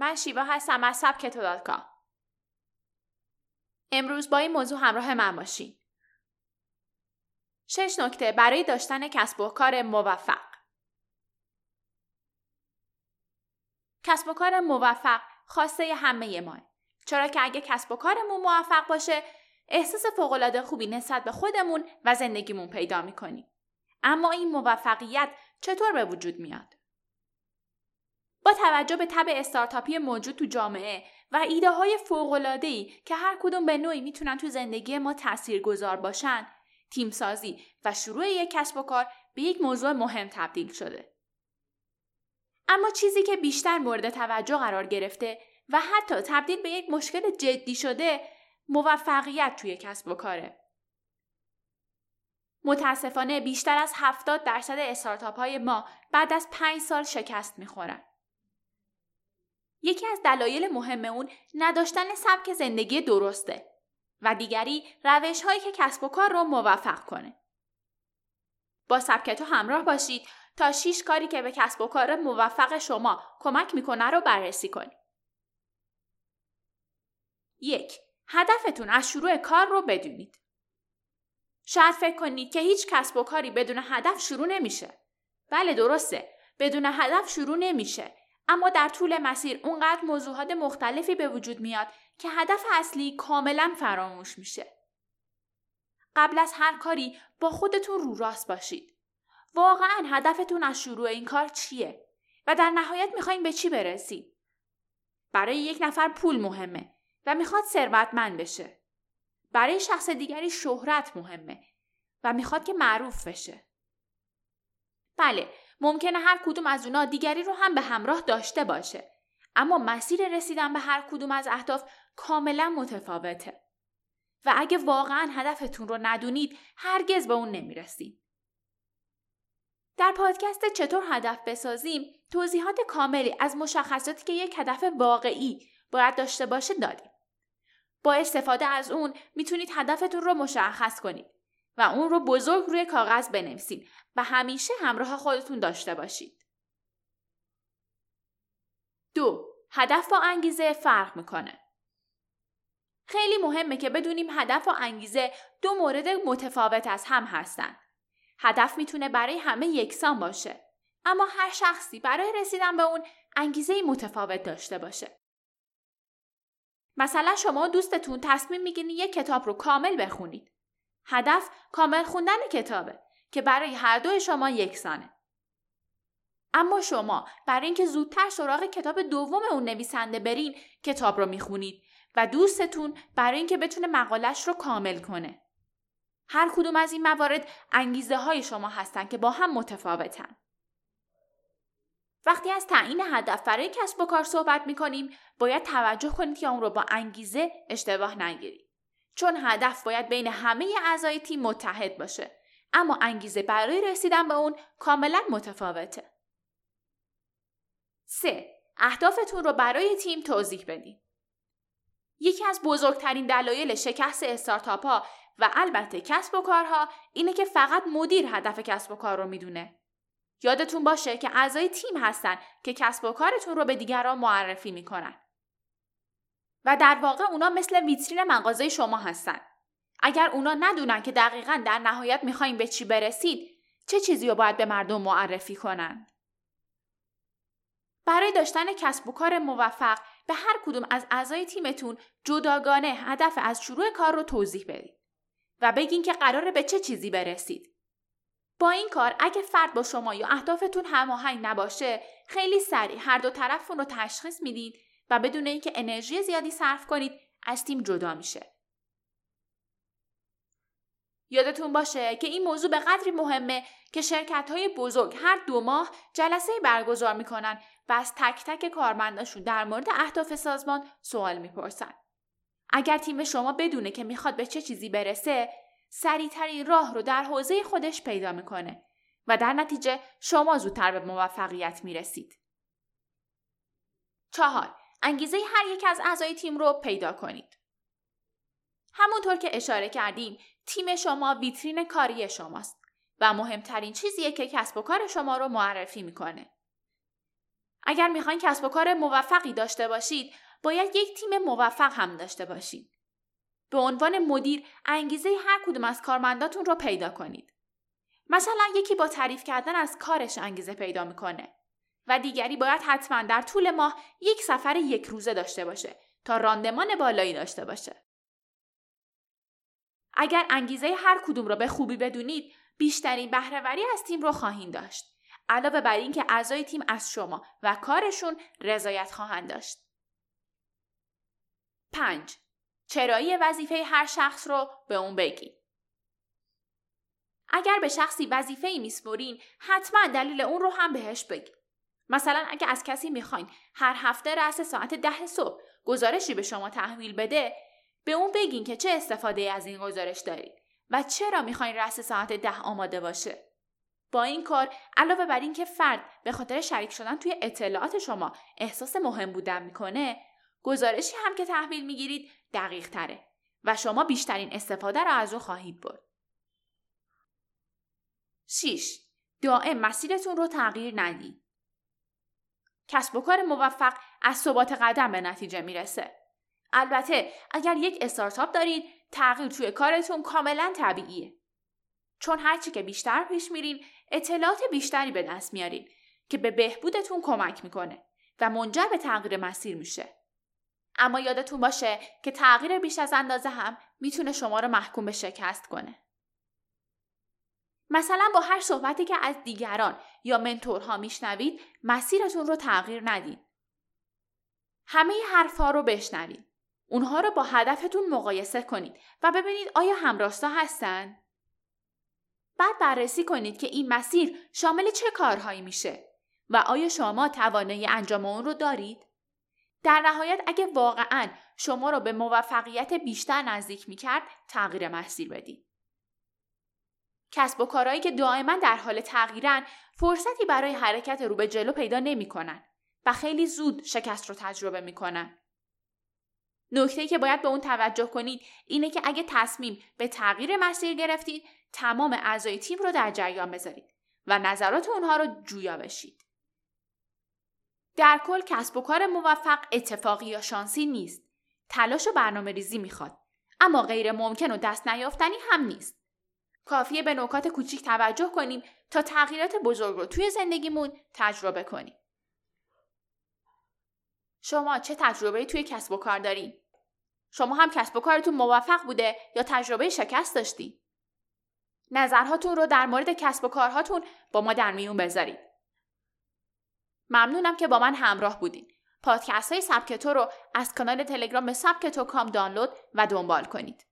من شیوا هستم از سبکتو امروز با این موضوع همراه من باشین. شش نکته برای داشتن کسب و کار موفق. کسب و کار موفق خواسته همه ما. چرا که اگه کسب و کارمون موفق باشه احساس فوقالعاده خوبی نسبت به خودمون و زندگیمون پیدا می‌کنیم اما این موفقیت چطور به وجود میاد؟ توجه به تب استارتاپی موجود تو جامعه و ایده های فوق‌العاده‌ای که هر کدوم به نوعی می‌تونن تو زندگی ما تاثیرگذار باشن، تیمسازی و شروع یک کسب و کار به یک موضوع مهم تبدیل شده. اما چیزی که بیشتر مورد توجه قرار گرفته و حتی تبدیل به یک مشکل جدی شده موفقیت توی کسب و کاره. متاسفانه بیشتر از 70 درصد استارتاپ های ما بعد از 5 سال شکست می‌خورن. یکی از دلایل مهم اون نداشتن سبک زندگی درسته و دیگری روش هایی که کسب و کار رو موفق کنه. با سبکتو همراه باشید تا شیش کاری که به کسب و کار موفق شما کمک می‌کنه رو بررسی کنید. یک هدفتون از شروع کار رو بدونید. شاید فکر کنید که هیچ کسب و کاری بدون هدف شروع نمیشه. بله درسته. بدون هدف شروع نمیشه. اما در طول مسیر اونقدر موضوعات مختلفی به وجود میاد که هدف اصلی کاملا فراموش میشه. قبل از هر کاری با خودتون رو راست باشید. واقعا هدفتون از شروع این کار چیه؟ و در نهایت می‌خواین به چی برسید؟ برای یک نفر پول مهمه و می‌خواد ثروتمند بشه. برای شخص دیگری شهرت مهمه و می‌خواد که معروف بشه. بله ممکنه هر کدوم از اونا دیگری رو هم به همراه داشته باشه. اما مسیر رسیدن به هر کدوم از اهداف کاملا متفاوته. و اگه واقعا هدفتون رو ندونید هرگز به اون نمی‌رسید. در پادکست چطور هدف بسازیم توضیحات کاملی از مشخصاتی که یک هدف واقعی باید داشته باشه دادیم با استفاده از اون می‌تونید هدفتون رو مشخص کنید. و اون رو بزرگ روی کاغذ بنویسید و همیشه همراه خودتون داشته باشید. دو هدف و انگیزه فرق می‌کنه. خیلی مهمه که بدونیم هدف و انگیزه دو مورد متفاوت از هم هستن. هدف می‌تونه برای همه یکسان باشه. اما هر شخصی برای رسیدن به اون انگیزه متفاوت داشته باشه. مثلا شما دوستتون تصمیم می‌گیرین یک کتاب رو کامل بخونید. هدف کامل خوندن کتابه که برای هر دوی شما یکسانه. اما شما برای اینکه زودتر سراغ کتاب دوم اون نویسنده برین کتاب رو می‌خونید و دوستتون برای اینکه بتونه مقالش رو کامل کنه. هر کدوم از این موارد انگیزه های شما هستن که با هم متفاوتن. وقتی از تعیین هدف برای کسب و کار صحبت می‌کنیم باید توجه کنید که اون رو با انگیزه اشتباه نگیرید. چون هدف باید بین همه اعضای تیم متحد باشه اما انگیزه برای رسیدن به اون کاملا متفاوته. 3. اهدافتون رو برای تیم توضیح بدین. یکی از بزرگترین دلایل شکست استارتاپ ها و البته کسب و کارها اینه که فقط مدیر هدف کسب و کار رو می‌دونه. یادتون باشه که اعضای تیم هستن که کسب و کارتون رو به دیگران معرفی می‌کنن. و در واقع اونا مثل ویترین مغازه شما هستن. اگر اونا ندونن که دقیقا در نهایت می‌خواین به چی برسید چه چیزی رو باید به مردم معرفی کنن؟ برای داشتن کسب و کار موفق به هر کدوم از اعضای تیمتون جداگانه هدف از شروع کار رو توضیح بدید و بگین که قراره به چه چیزی برسید. با این کار اگه فرد با شما یا اهدافتون هماهنگ نباشه خیلی سریع هر دو طرف رو تشخیص می‌دید و بدون اینکه انرژی زیادی صرف کنید از تیم جدا میشه. یادتون باشه که این موضوع به قدری مهمه که شرکت های بزرگ هر دو ماه جلسه برگزار می‌کنن و از تک تک کارمنداشون در مورد اهداف سازمان سوال می‌پرسن. اگر تیم شما بدونه که می‌خواد به چه چیزی برسه، سریعترین راه رو در حوزه خودش پیدا می‌کنه و در نتیجه شما زودتر به موفقیت می‌رسید. چهار انگیزه هر یک از اعضای تیم رو پیدا کنید. همونطور که اشاره کردیم تیم شما ویترین کاری شماست و مهمترین چیزیه که کسب و کار شما رو معرفی می‌کنه. اگر می‌خواین کسب و کار موفقی داشته باشید باید یک تیم موفق هم داشته باشید به عنوان مدیر انگیزه هر کدوم از کارمنداتون رو پیدا کنید مثلا یکی با تعریف کردن از کارش انگیزه پیدا می‌کنه و دیگری باید حتما در طول ماه یک سفر یک روزه داشته باشه تا راندمان بالایی داشته باشه. اگر انگیزه هر کدوم را به خوبی بدونید بیشترین بهرهوری از تیم رو خواهید داشت. علاوه بر اینکه اعضای تیم از شما و کارشون رضایت خواهند داشت. 5. چرایی وظیفه هر شخص رو به اون بگید. اگر به شخصی وظیفه ای میسپرین حتما دلیل اون رو هم بهش بگید. مثلا اگه از کسی می‌خواین هر هفته رأس ساعت ده صبح گزارشی به شما تحویل بده به اون بگین که چه استفاده از این گزارش دارید و چرا می‌خواین رأس ساعت ده آماده باشه با این کار علاوه بر اینکه فرد به خاطر شریک شدن توی اطلاعات شما احساس مهم بودن می‌کنه گزارشی هم که تحویل می‌گیرید دقیق تره و شما بیشترین استفاده را از اون خواهید برد 6. دائم مسیرتون رو تغییر ندید. کسب و کار موفق از ثبات قدم به نتیجه می‌رسه. البته اگر یک استارتاپ دارید تغییر توی کارتون کاملا طبیعیه. چون هرچی که بیشتر پیش میرین اطلاعات بیشتری به دست میارین که به بهبودتون کمک می‌کنه و منجر به تغییر مسیر میشه. اما یادتون باشه که تغییر بیش از اندازه هم می‌تونه شما رو محکوم به شکست کنه. مثلا با هر صحبتی که از دیگران یا منتورها میشنوید مسیرتون رو تغییر ندید. همه حرفها رو بشنوید. اونها رو با هدفتون مقایسه کنید و ببینید آیا همراستا هستن؟ بعد بررسی کنید که این مسیر شامل چه کارهایی میشه و آیا شما توانایی انجام اون رو دارید؟ در نهایت اگه واقعا شما رو به موفقیت بیشتر نزدیک می‌کرد تغییر مسیر بدید. کسب و کارهایی که دائما در حال تغییرن فرصتی برای حرکت رو به جلو پیدا نمی‌کنن و خیلی زود شکست رو تجربه می‌کنن. نکته که باید به اون توجه کنید اینه که اگه تصمیم به تغییر مسیر گرفتید تمام اعضای تیم رو در جریان بذارید و نظرات اونها رو جویا بشید. در کل کسب و کار موفق اتفاقی یا شانسی نیست. تلاش و برنامه ریزی می‌خواد. اما غیر ممکن و دست نیافتنی هم نیست. کافیه به نکات کوچیک توجه کنیم تا تغییرات بزرگ رو توی زندگیمون تجربه کنیم. شما چه تجربه توی کسب و کار دارین؟ شما هم کسب و کارتون موفق بوده یا تجربه شکست داشتی؟ نظرهاتون رو در مورد کسب و کارهاتون با ما در میون بذارید. ممنونم که با من همراه بودین. پادکست های سبک تو رو از کانال تلگرام سبک تو کام دانلود و دنبال کنید.